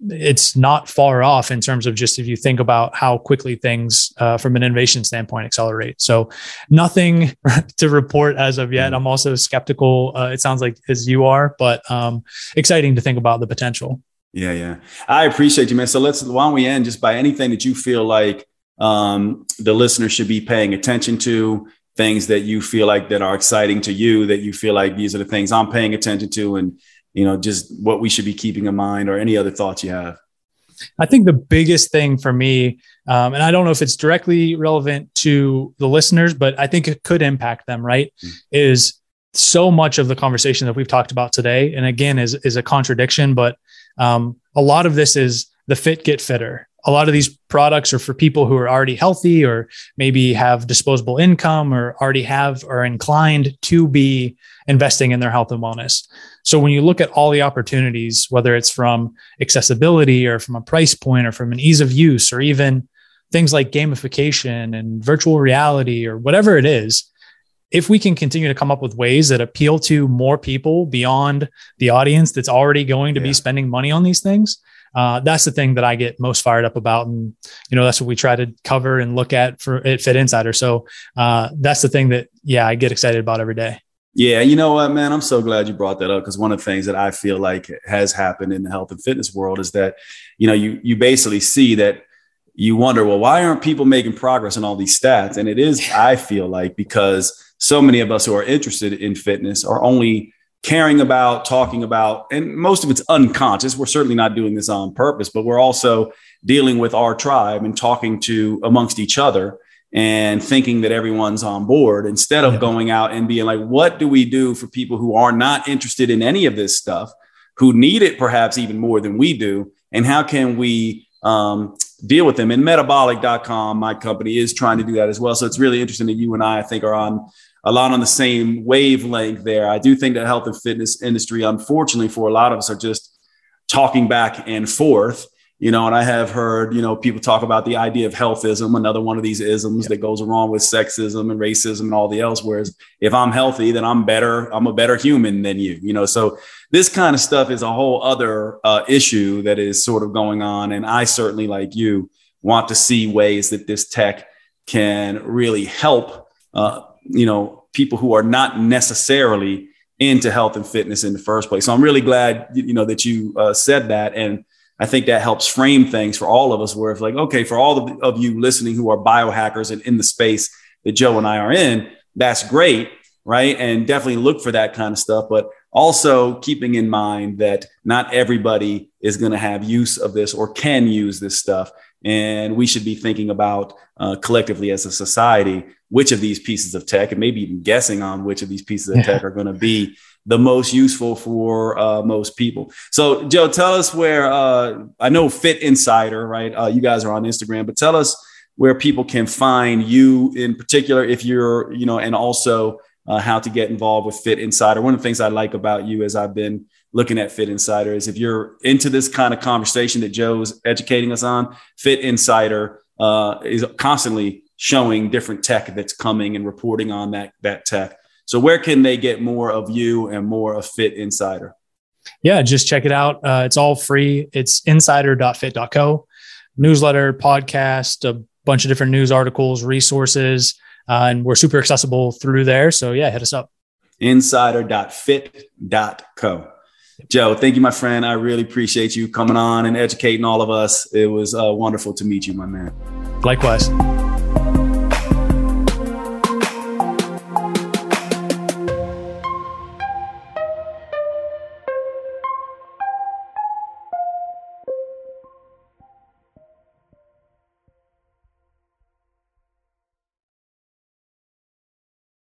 it's not far off in terms of just if you think about how quickly things uh, from an innovation standpoint accelerate. So nothing *laughs* to report as of yet. Mm. i'm also skeptical uh, it sounds like as you are but um, exciting to think about the potential. Yeah yeah. I appreciate you man. So let's why don't we end just by anything that you feel like um, the listener should be paying attention to things that you feel like that are exciting to you that you feel like these are the things i'm paying attention to and you know just what we should be keeping in mind or any other thoughts you have i think the biggest thing for me um, and i don't know if it's directly relevant to the listeners but i think it could impact them right mm-hmm. is so much of the conversation that we've talked about today and again is, is a contradiction but um, a lot of this is the fit get fitter a lot of these products are for people who are already healthy or maybe have disposable income or already have or inclined to be investing in their health and wellness. So when you look at all the opportunities, whether it's from accessibility or from a price point or from an ease of use or even things like gamification and virtual reality or whatever it is, if we can continue to come up with ways that appeal to more people beyond the audience that's already going to yeah. be spending money on these things, uh, that's the thing that I get most fired up about, and you know that's what we try to cover and look at for at Fitt Insider. So uh, that's the thing that yeah I get excited about every day. Yeah, you know what, man? I'm so glad you brought that up because one of the things that I feel like has happened in the health and fitness world is that, you know, you you basically see that you wonder, well, why aren't people making progress in all these stats? And it is, I feel like, because so many of us who are interested in fitness are only caring about, talking about, and most of it's unconscious. We're certainly not doing this on purpose, but we're also dealing with our tribe and talking to amongst each other and thinking that everyone's on board instead of yeah. going out and being like, what do we do for people who are not interested in any of this stuff, who need it perhaps even more than we do? And how can we um, deal with them? And metabolic.com, my company, is trying to do that as well. So it's really interesting that you and I, I think, are on a lot on the same wavelength there. I do think that health and fitness industry, unfortunately, for a lot of us, are just talking back and forth you know, and I have heard, you know, people talk about the idea of healthism, another one of these isms yeah. that goes along with sexism and racism and all the else. Whereas if I'm healthy, then I'm better, I'm a better human than you, you know. So this kind of stuff is a whole other uh, issue that is sort of going on. And I certainly, like you, want to see ways that this tech can really help, uh, you know, people who are not necessarily into health and fitness in the first place. So I'm really glad, you know, that you uh, said that. And I think that helps frame things for all of us where it's like, okay, for all of, of you listening who are biohackers and in the space that Joe and I are in, that's great. Right. And definitely look for that kind of stuff. But also keeping in mind that not everybody is going to have use of this or can use this stuff. And we should be thinking about uh, collectively as a society which of these pieces of tech, and maybe even guessing on which of these pieces of yeah. tech are going to be the most useful for uh, most people. So, Joe, tell us where uh, I know Fitt Insider, right? Uh, you guys are on Instagram, but tell us where people can find you in particular, if you're, you know, and also uh, how to get involved with Fitt Insider. One of the things I like about you as I've been looking at Fitt Insider is if you're into this kind of conversation that Joe is educating us on, Fitt Insider uh, is constantly showing different tech that's coming and reporting on that that tech. So where can they get more of you and more of Fitt Insider? Yeah, just check it out. Uh, it's all free. It's insider.fitt.co. Newsletter, podcast, a bunch of different news articles, resources, uh, and we're super accessible through there. So yeah, hit us up. Insider.fitt.co. Joe, thank you, my friend. I really appreciate you coming on and educating all of us. It was uh, wonderful to meet you, my man. Likewise.